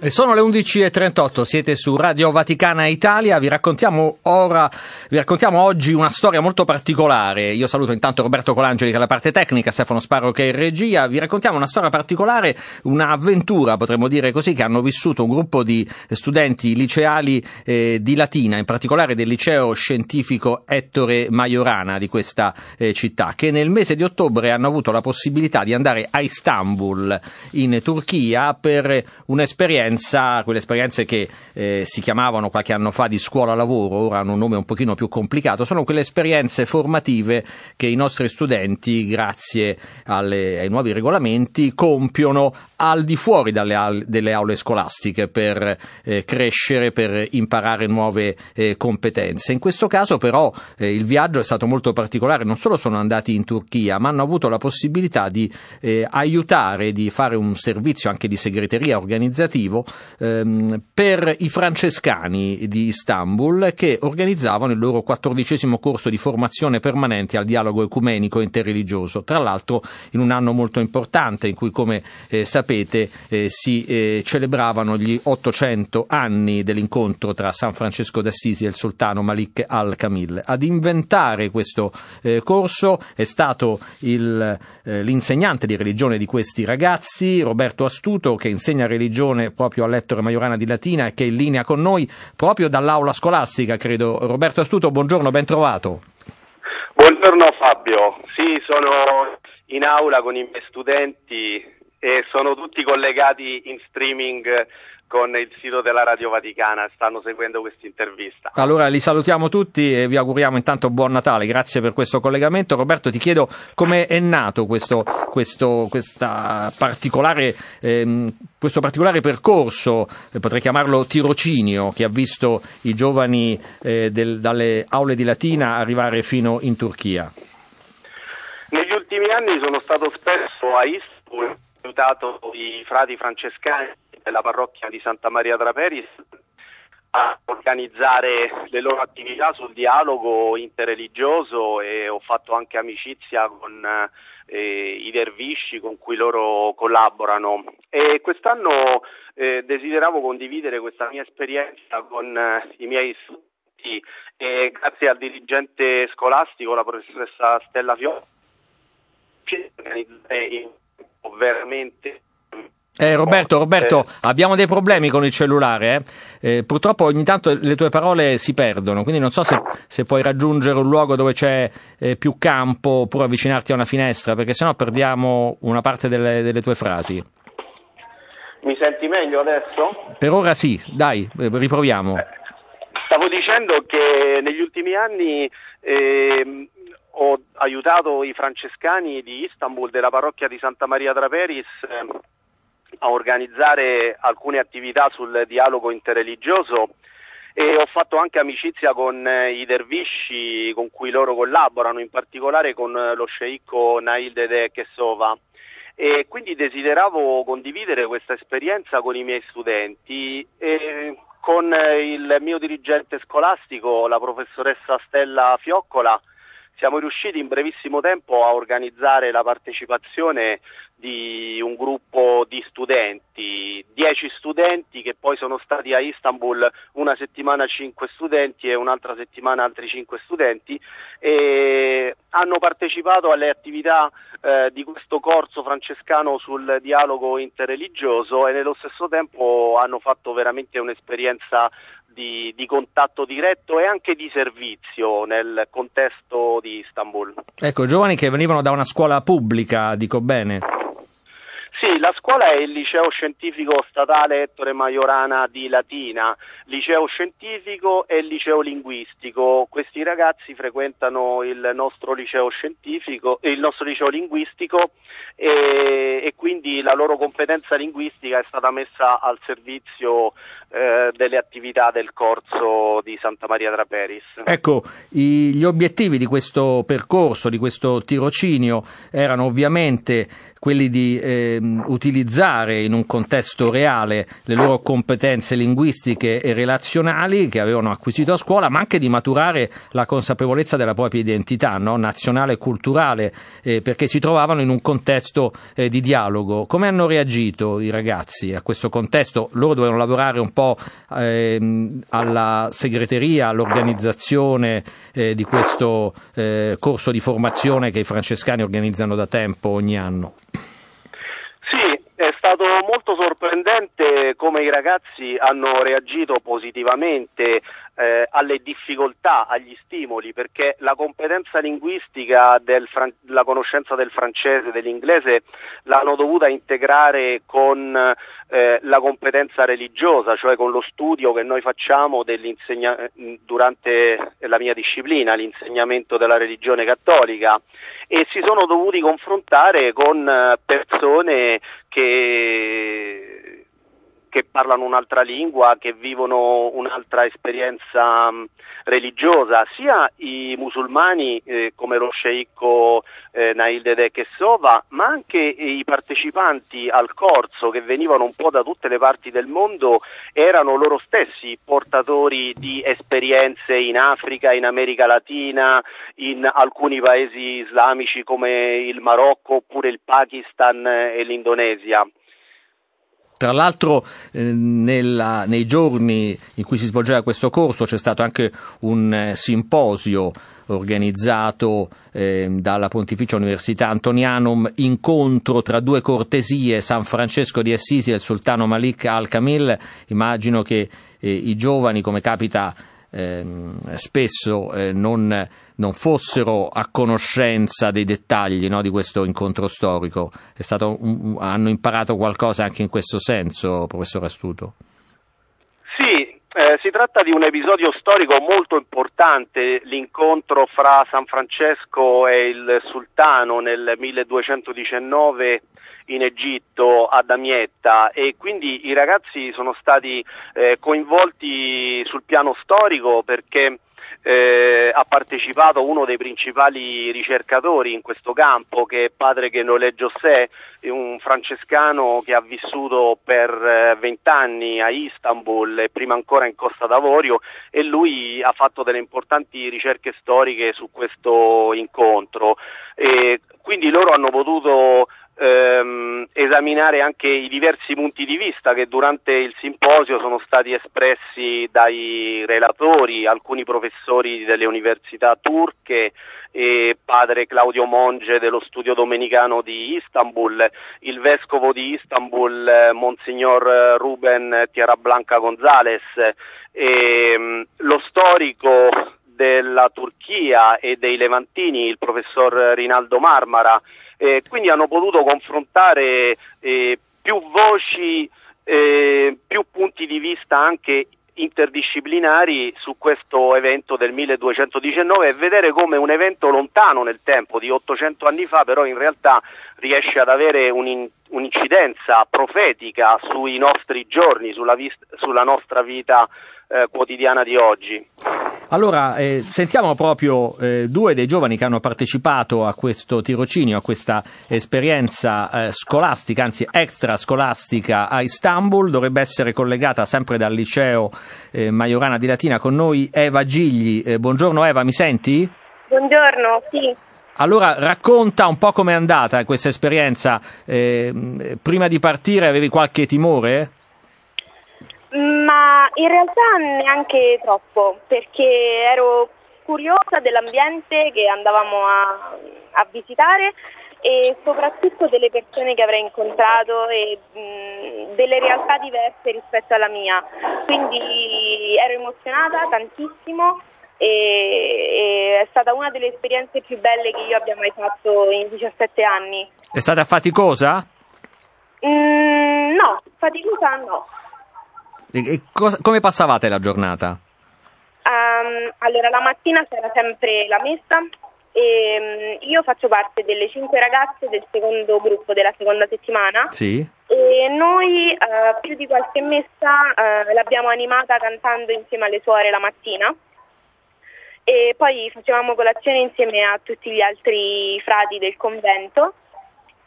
Sono le 11.38, siete su Radio Vaticana Italia, vi raccontiamo ora, vi raccontiamo oggi una storia molto particolare. Io saluto intanto Roberto Colangeli che è la parte tecnica, Stefano Sparro che è in regia. Vi raccontiamo una storia particolare, un'avventura, potremmo dire così, che hanno vissuto un gruppo di studenti liceali eh, di Latina, in particolare del liceo scientifico Ettore Majorana di questa eh, città, che nel mese di ottobre hanno avuto la possibilità di andare a Istanbul, in Turchia, per un'esperienza quelle esperienze che eh, si chiamavano qualche anno fa di scuola lavoro, ora hanno un nome un pochino più complicato, sono quelle esperienze formative che i nostri studenti, grazie alle, ai nuovi regolamenti, compiono al di fuori dalle, delle aule scolastiche per eh, crescere, per imparare nuove eh, competenze. In questo caso però eh, il viaggio è stato molto particolare, non solo sono andati in Turchia, ma hanno avuto la possibilità di eh, aiutare, di fare un servizio anche di segreteria organizzativo ehm, per i francescani di Istanbul che organizzavano il loro quattordicesimo corso di formazione permanente al dialogo ecumenico interreligioso, tra l'altro in un anno molto importante in cui come eh, sapete eh, si eh, celebravano gli 800 anni dell'incontro tra San Francesco d'Assisi e il sultano Malik al-Kamil. Ad inventare questo eh, corso è stato il, eh, l'insegnante di religione di questi ragazzi, Roberto Astuto, che insegna religione proprio proprio all'Ettore Majorana di Latina che è in linea con noi proprio dall'aula scolastica, credo. Roberto Astuto, buongiorno, ben trovato. Buongiorno Fabio, sì, sono in aula con i miei studenti e sono tutti collegati in streaming con il sito della Radio Vaticana, stanno seguendo questa intervista. Allora li salutiamo tutti e vi auguriamo intanto buon Natale, grazie per questo collegamento. Roberto ti chiedo come è nato questo, questo, particolare, ehm, questo particolare, percorso, eh, potrei chiamarlo tirocinio, che ha visto i giovani eh, del, dalle aule di Latina arrivare fino in Turchia. Negli ultimi anni sono stato spesso a Istanbul, ho aiutato i frati francescani della parrocchia di Santa Maria Traperis a organizzare le loro attività sul dialogo interreligioso e ho fatto anche amicizia con eh, i dervisci con cui loro collaborano. E quest'anno eh, desideravo condividere questa mia esperienza con eh, i miei studenti e grazie al dirigente scolastico, la professoressa Stella Fiori, veramente eh, Roberto, Roberto, eh. abbiamo dei problemi con il cellulare. Eh? Eh, purtroppo ogni tanto le tue parole si perdono, quindi non so se, se puoi raggiungere un luogo dove c'è eh, più campo oppure avvicinarti a una finestra, perché sennò perdiamo una parte delle, delle tue frasi. Mi senti meglio adesso? Per ora sì, dai, eh, riproviamo. Stavo dicendo che negli ultimi anni ehm, ho aiutato i francescani di Istanbul, della parrocchia di Santa Maria Traperis a organizzare alcune attività sul dialogo interreligioso e ho fatto anche amicizia con eh, i dervisci con cui loro collaborano, in particolare con eh, lo sceicco Nail Dede Kessova. E quindi desideravo condividere questa esperienza con i miei studenti e con eh, il mio dirigente scolastico, la professoressa Stella Fioccola, siamo riusciti in brevissimo tempo a organizzare la partecipazione di un gruppo di studenti, dieci studenti che poi sono stati a Istanbul una settimana cinque studenti e un'altra settimana altri cinque studenti e hanno partecipato alle attività eh, di questo corso francescano sul dialogo interreligioso e nello stesso tempo hanno fatto veramente un'esperienza di, di, contatto diretto e anche di servizio nel contesto di Istanbul. Ecco, giovani che venivano da una scuola pubblica, dico bene. Sì, la scuola è il liceo scientifico statale Ettore Majorana di Latina, liceo scientifico e liceo linguistico. Questi ragazzi frequentano il nostro liceo scientifico, il nostro liceo linguistico e, e quindi la loro competenza linguistica è stata messa al servizio eh, delle attività del corso di Santa Maria Traperis. Ecco, i, gli obiettivi di questo percorso, di questo tirocinio erano ovviamente quelli di eh, utilizzare in un contesto reale le loro competenze linguistiche e relazionali che avevano acquisito a scuola, ma anche di maturare la consapevolezza della propria identità no? nazionale e culturale, eh, perché si trovavano in un contesto eh, di dialogo. Come hanno reagito i ragazzi a questo contesto? Loro dovevano lavorare un po' ehm, alla segreteria, all'organizzazione eh, di questo eh, corso di formazione che i francescani organizzano da tempo ogni anno molto sorprendente come i ragazzi hanno reagito positivamente eh, alle difficoltà, agli stimoli, perché la competenza linguistica, del, la conoscenza del francese, dell'inglese, l'hanno dovuta integrare con eh, la competenza religiosa, cioè con lo studio che noi facciamo durante la mia disciplina, l'insegnamento della religione cattolica e si sono dovuti confrontare con eh, persone che che parlano un'altra lingua, che vivono un'altra esperienza mm, religiosa, sia i musulmani eh, come lo sceicco eh, Nail Dede Kessova, ma anche i partecipanti al corso che venivano un po' da tutte le parti del mondo erano loro stessi portatori di esperienze in Africa, in America Latina, in alcuni paesi islamici come il Marocco oppure il Pakistan e l'Indonesia. Tra l'altro eh, nella, nei giorni in cui si svolgeva questo corso c'è stato anche un eh, simposio organizzato eh, dalla Pontificia Università Antonianum, incontro tra due cortesie, San Francesco di Assisi e il sultano Malik al-Kamil. Immagino che eh, i giovani, come capita ehm, spesso, eh, non non fossero a conoscenza dei dettagli no, di questo incontro storico. Un, hanno imparato qualcosa anche in questo senso, professor Astuto? Sì, eh, si tratta di un episodio storico molto importante, l'incontro fra San Francesco e il sultano nel 1219 in Egitto a Damietta e quindi i ragazzi sono stati eh, coinvolti sul piano storico perché eh, ha partecipato uno dei principali ricercatori in questo campo che è padre Genole José, un francescano che ha vissuto per eh, vent'anni a Istanbul e prima ancora in Costa d'Avorio e lui ha fatto delle importanti ricerche storiche su questo incontro. E quindi loro hanno potuto ehm, esaminare anche i diversi punti di vista che durante il simposio sono stati espressi dai relatori, alcuni professori delle università turche e padre Claudio Monge dello studio domenicano di Istanbul, il vescovo di Istanbul Monsignor Ruben Tierrablanca Gonzales, ehm, lo storico della Turchia e dei Levantini, il professor Rinaldo Marmara, eh, quindi hanno potuto confrontare eh, più voci, eh, più punti di vista anche interdisciplinari su questo evento del 1219 e vedere come un evento lontano nel tempo di 800 anni fa però in realtà riesce ad avere un, un'incidenza profetica sui nostri giorni, sulla, vist- sulla nostra vita eh, quotidiana di oggi. Allora, eh, sentiamo proprio eh, due dei giovani che hanno partecipato a questo tirocinio, a questa esperienza eh, scolastica, anzi extrascolastica a Istanbul. Dovrebbe essere collegata sempre dal liceo eh, Majorana di Latina con noi Eva Gigli. Eh, buongiorno Eva, mi senti? Buongiorno, sì. Allora, racconta un po' com'è andata questa esperienza. prima di partire avevi qualche timore? Ma in realtà neanche troppo, perché ero curiosa dell'ambiente che andavamo a, a visitare e soprattutto delle persone che avrei incontrato e mh, delle realtà diverse rispetto alla mia. Quindi ero emozionata tantissimo e, e, è stata una delle esperienze più belle che io abbia mai fatto in 17 anni. È stata faticosa? Mm, no, faticosa no. E cosa, come passavate la giornata? Um, allora, la mattina c'era sempre la messa e um, io faccio parte delle cinque ragazze del secondo gruppo della seconda settimana. Sì. E noi uh, più di qualche messa uh, l'abbiamo animata cantando insieme alle suore la mattina e poi facevamo colazione insieme a tutti gli altri frati del convento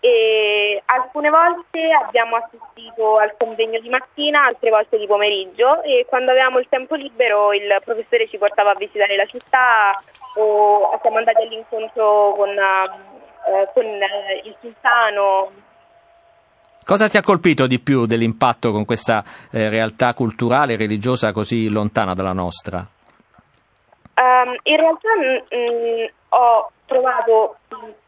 e alcune volte abbiamo assistito al convegno di mattina, altre volte di pomeriggio e quando avevamo il tempo libero il professore ci portava a visitare la città o siamo andati all'incontro con, eh, con eh, il sultano. Cosa ti ha colpito di più dell'impatto con questa eh, realtà culturale e religiosa così lontana dalla nostra? Um, in realtà mh, mm, mm, ho trovato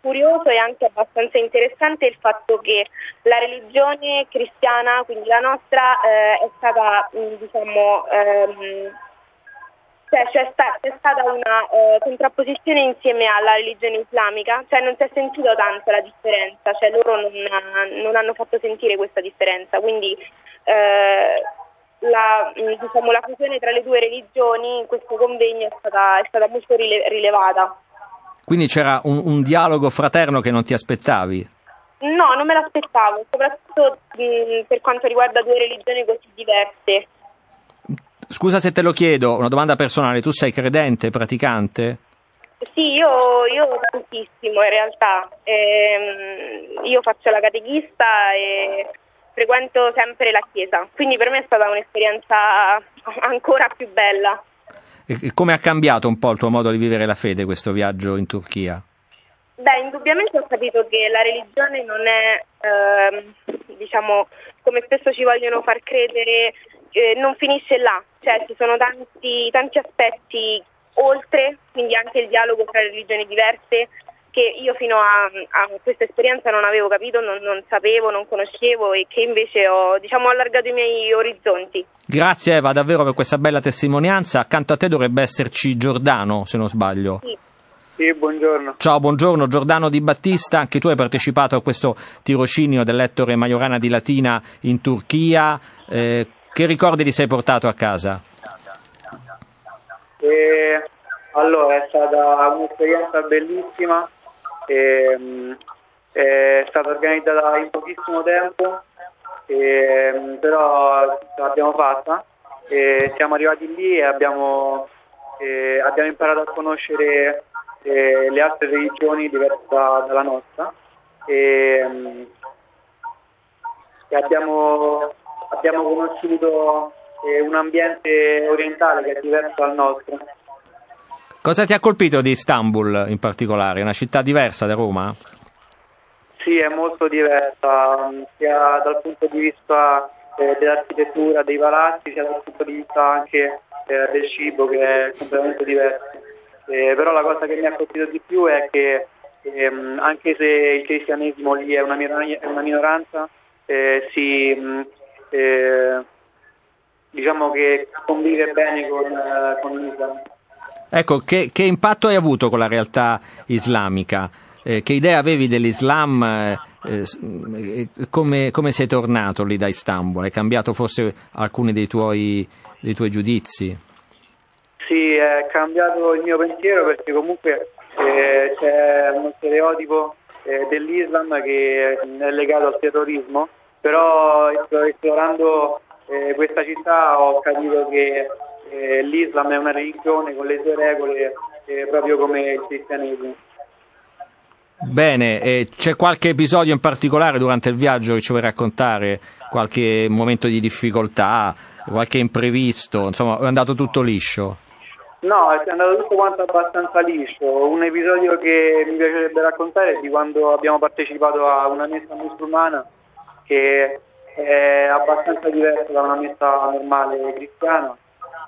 curioso e anche abbastanza interessante il fatto che la religione cristiana, quindi la nostra, eh, è stata, mm, diciamo, ehm, cioè c'è, sta, c'è, stata una eh, contrapposizione insieme alla religione islamica, cioè non si è sentito tanto la differenza, cioè loro non, non hanno fatto sentire questa differenza, quindi eh, la, diciamo, la, fusione tra le due religioni in questo convegno è stata, è stata molto rile- rilevata. Quindi c'era un, un, dialogo fraterno che non ti aspettavi? No, non me l'aspettavo, soprattutto mh, per quanto riguarda due religioni così diverse. Scusa se te lo chiedo, una domanda personale, tu sei credente, praticante? Sì, io, io tantissimo in realtà. Ehm, io faccio la catechista e frequento sempre la chiesa, quindi per me è stata un'esperienza ancora più bella. E come ha cambiato un po' il tuo modo di vivere la fede questo viaggio in Turchia? Beh, indubbiamente ho capito che la religione non è, ehm, diciamo, come spesso ci vogliono far credere, eh, non finisce là, cioè ci sono tanti, tanti aspetti oltre, quindi anche il dialogo tra religioni diverse che io fino a, a questa esperienza non avevo capito, non, non, sapevo, non conoscevo e che invece ho diciamo, allargato i miei orizzonti. Grazie Eva davvero per questa bella testimonianza. Accanto a te dovrebbe esserci Giordano, se non sbaglio. Sì. Sì, buongiorno. Ciao, buongiorno Giordano Di Battista, anche tu hai partecipato a questo tirocinio dell'ettore Majorana di Latina in Turchia. Eh, che ricordi ti sei portato a casa? Eh, allora, è stata un'esperienza bellissima e, ehm, è stata organizzata in pochissimo tempo, e, ehm, però l'abbiamo fatta e siamo arrivati lì e abbiamo, e abbiamo imparato a conoscere eh, le altre religioni diverse da, dalla nostra e, ehm, e abbiamo, abbiamo, conosciuto eh, un ambiente orientale che è diverso dal nostro. Cosa ti ha colpito di Istanbul in particolare? È una città diversa da Roma? Sì, è molto diversa, sia dal punto di vista eh, dell'architettura dei palazzi, sia dal punto di vista anche eh, del cibo che è completamente diverso. Eh, però la cosa che mi ha colpito di più è che ehm, anche se il cristianesimo lì è una, è una minoranza, eh, si, mh, eh, diciamo che convive bene con, eh, con l'Islam. Ecco, che, che, impatto hai avuto con la realtà islamica? Eh, che idea avevi dell'Islam? Eh, eh come, come, sei tornato lì da Istanbul? Hai cambiato forse alcuni dei tuoi dei tuoi giudizi. Sì, è cambiato il mio pensiero perché comunque eh, c'è uno stereotipo eh, dell'Islam che è legato al terrorismo, però esplorando eh, questa città ho capito che eh, l'Islam è una religione con le sue regole eh, proprio come il cristianesimo. Bene, eh, c'è qualche episodio in particolare durante il viaggio che ci vuoi raccontare? Qualche momento di difficoltà, qualche imprevisto? Insomma, è andato tutto liscio? No, è andato tutto quanto abbastanza liscio. Un episodio che mi piacerebbe raccontare è di quando abbiamo partecipato a una messa musulmana che è abbastanza diversa da una messa normale cristiana,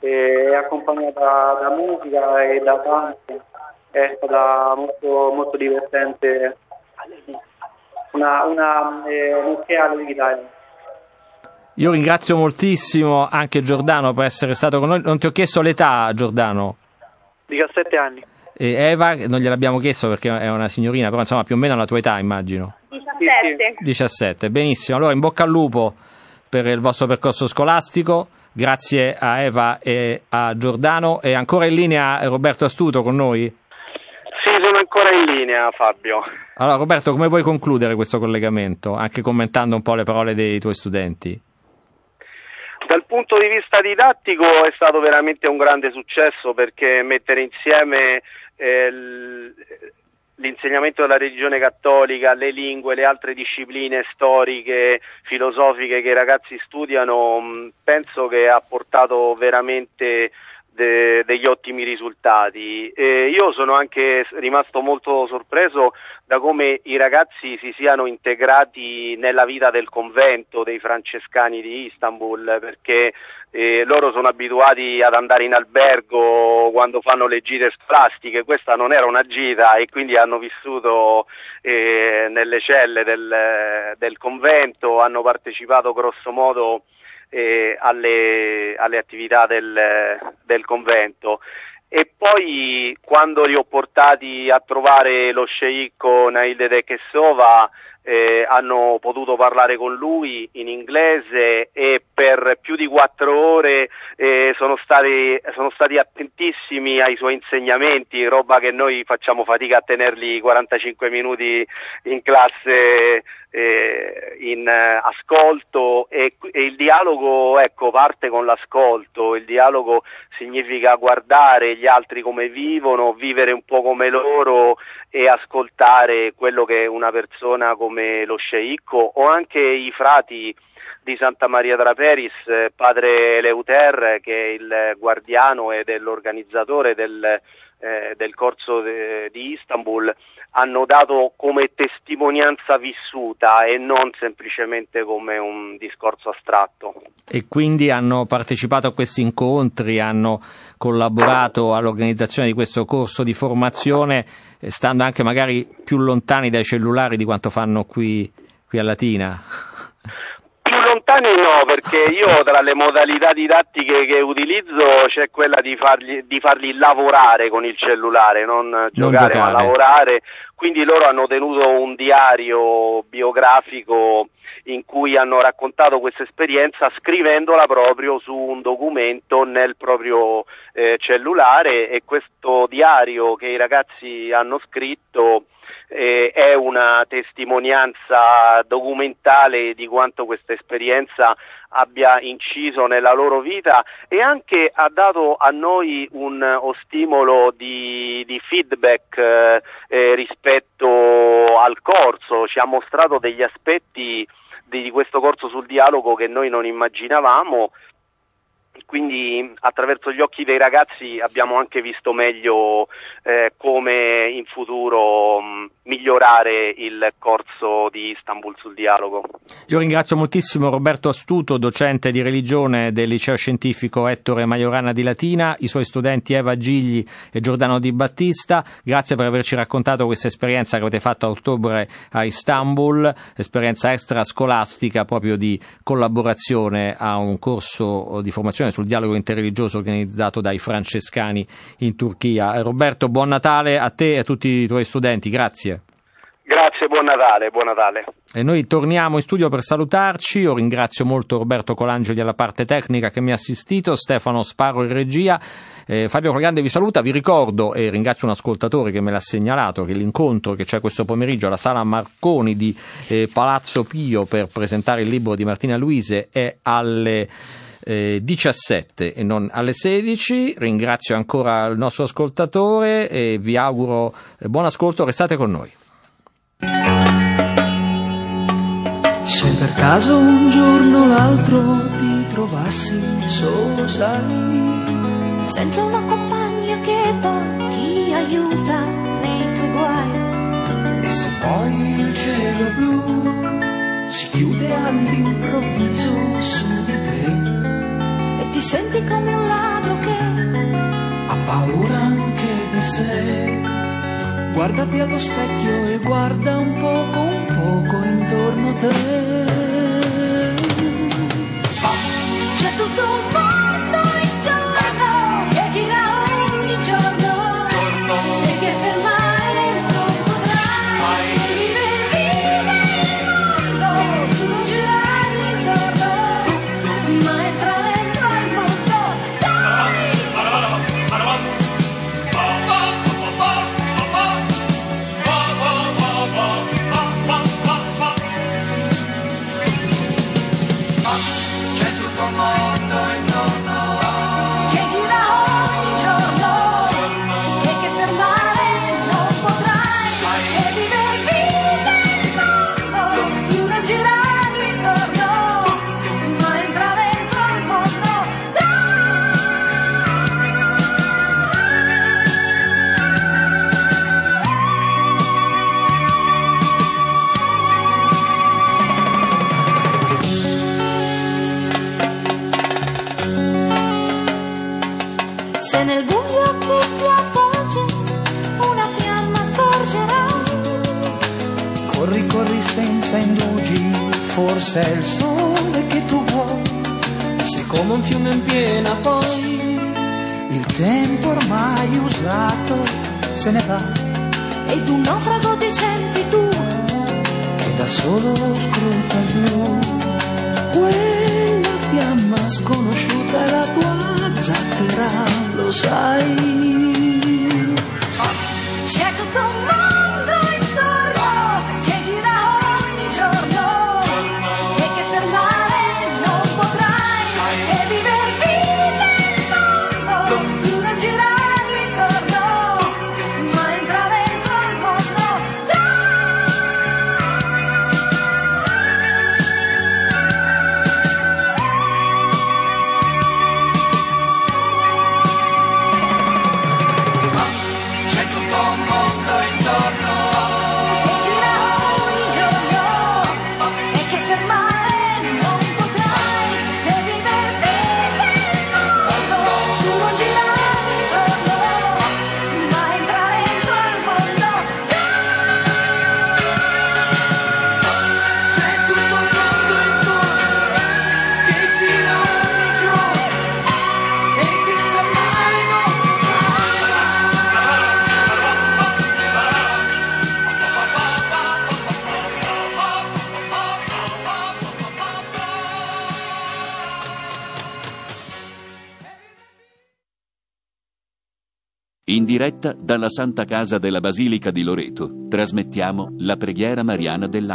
è accompagnata da musica e da danze è stata molto, molto divertente, una, una eh, musicale d'Italia. Io ringrazio moltissimo anche Giordano per essere stato con noi. Non ti ho chiesto l'età, Giordano? 17 anni. E Eva, non gliel'abbiamo chiesto perché è una signorina, però insomma più o meno la tua età immagino. 17. 17, benissimo. Allora in bocca al lupo per il vostro percorso scolastico. Grazie a Eva e a Giordano. E ancora in linea Roberto Astuto con noi? Sì, sono ancora in linea, Fabio. Allora, Roberto, come vuoi concludere questo collegamento, anche commentando un po' le parole dei tuoi studenti? Dal punto di vista didattico è stato veramente un grande successo perché mettere insieme eh, l'insegnamento della religione cattolica, le lingue, le altre discipline storiche, filosofiche che i ragazzi studiano, penso che ha portato veramente de, degli ottimi risultati. Eh, io sono anche rimasto molto sorpreso da come i ragazzi si siano integrati nella vita del convento dei francescani di Istanbul, perché eh, loro sono abituati ad andare in albergo quando fanno le gite scolastiche, questa non era una gita e quindi hanno vissuto eh, nelle celle del, del convento, hanno partecipato grosso modo eh, alle, alle, attività del, del convento. E poi quando li ho portati a trovare lo sceicco Nailde de Kessova eh, hanno potuto parlare con lui in inglese e per più di quattro ore eh, sono, stati, sono, stati, attentissimi ai suoi insegnamenti, roba che noi facciamo fatica a tenerli 45 minuti in classe eh, in eh, ascolto e, e, il dialogo ecco, parte con l'ascolto, il dialogo significa guardare gli altri come vivono, vivere un po' come loro e ascoltare quello che una persona come lo sceicco o anche i frati di Santa Maria Draperis, eh, padre Leuter che è il guardiano e dell'organizzatore del, eh, del corso de, di Istanbul, hanno dato come testimonianza vissuta e non semplicemente come un discorso astratto. E quindi hanno partecipato a questi incontri, hanno collaborato all'organizzazione di questo corso di formazione, stando anche magari più lontani dai cellulari di quanto fanno qui, qui a Latina. lontani no, perché io tra le modalità didattiche che utilizzo c'è quella di farli, di farli lavorare con il cellulare, non, non giocare, giocare, ma lavorare. Quindi loro hanno tenuto un diario biografico in cui hanno raccontato questa esperienza scrivendola proprio su un documento nel proprio eh, cellulare e questo diario che i ragazzi hanno scritto eh, è una testimonianza documentale di quanto questa esperienza abbia inciso nella loro vita e anche ha dato a noi un stimolo di, di feedback eh, eh, rispetto al corso, ci ha mostrato degli aspetti di, questo corso sul dialogo che noi non immaginavamo quindi attraverso gli occhi dei ragazzi abbiamo anche visto meglio eh, come in futuro mh, migliorare il corso di Istanbul sul dialogo. Io ringrazio moltissimo Roberto Astuto, docente di religione del liceo scientifico Ettore Majorana di Latina, i suoi studenti Eva Gigli e Giordano Di Battista, grazie per averci raccontato questa esperienza che avete fatto a ottobre a Istanbul, esperienza extrascolastica proprio di collaborazione a un corso di formazione sul dialogo interreligioso organizzato dai francescani in Turchia. Roberto, buon Natale a te e a tutti i tuoi studenti, grazie. Grazie, buon Natale, buon Natale. E noi torniamo in studio per salutarci. Io ringrazio molto Roberto Colangeli alla parte tecnica che mi ha assistito, Stefano Sparo in regia. Eh, Fabio Colgrande vi saluta, vi ricordo e ringrazio un ascoltatore che me l'ha segnalato che l'incontro che c'è questo pomeriggio alla sala Marconi di eh, Palazzo Pio per presentare il libro di Martina Luise è alle eh, 17 e non alle 16. Ringrazio ancora il nostro ascoltatore e vi auguro eh, buon ascolto, restate con noi. Se per caso un giorno o l'altro ti trovassi solo, sai, senza una compagna che poi ti aiuta nei tuoi guai. E se poi il cielo blu si chiude all'improvviso su di te senti come un ladro che ha paura anche di sé. Guardati allo specchio e guarda un poco, un poco intorno a te. C'è tutto un mondo forse è il sole che tu vuoi. Se come un fiume in piena poi, il tempo ormai usato se ne va. ed un naufrago ti senti tu, Che da solo scruta il blu. Quella fiamma sconosciuta è la tua zattera, lo sai. Diretta dalla Santa Casa della Basilica di Loreto trasmettiamo la preghiera mariana dell'anno.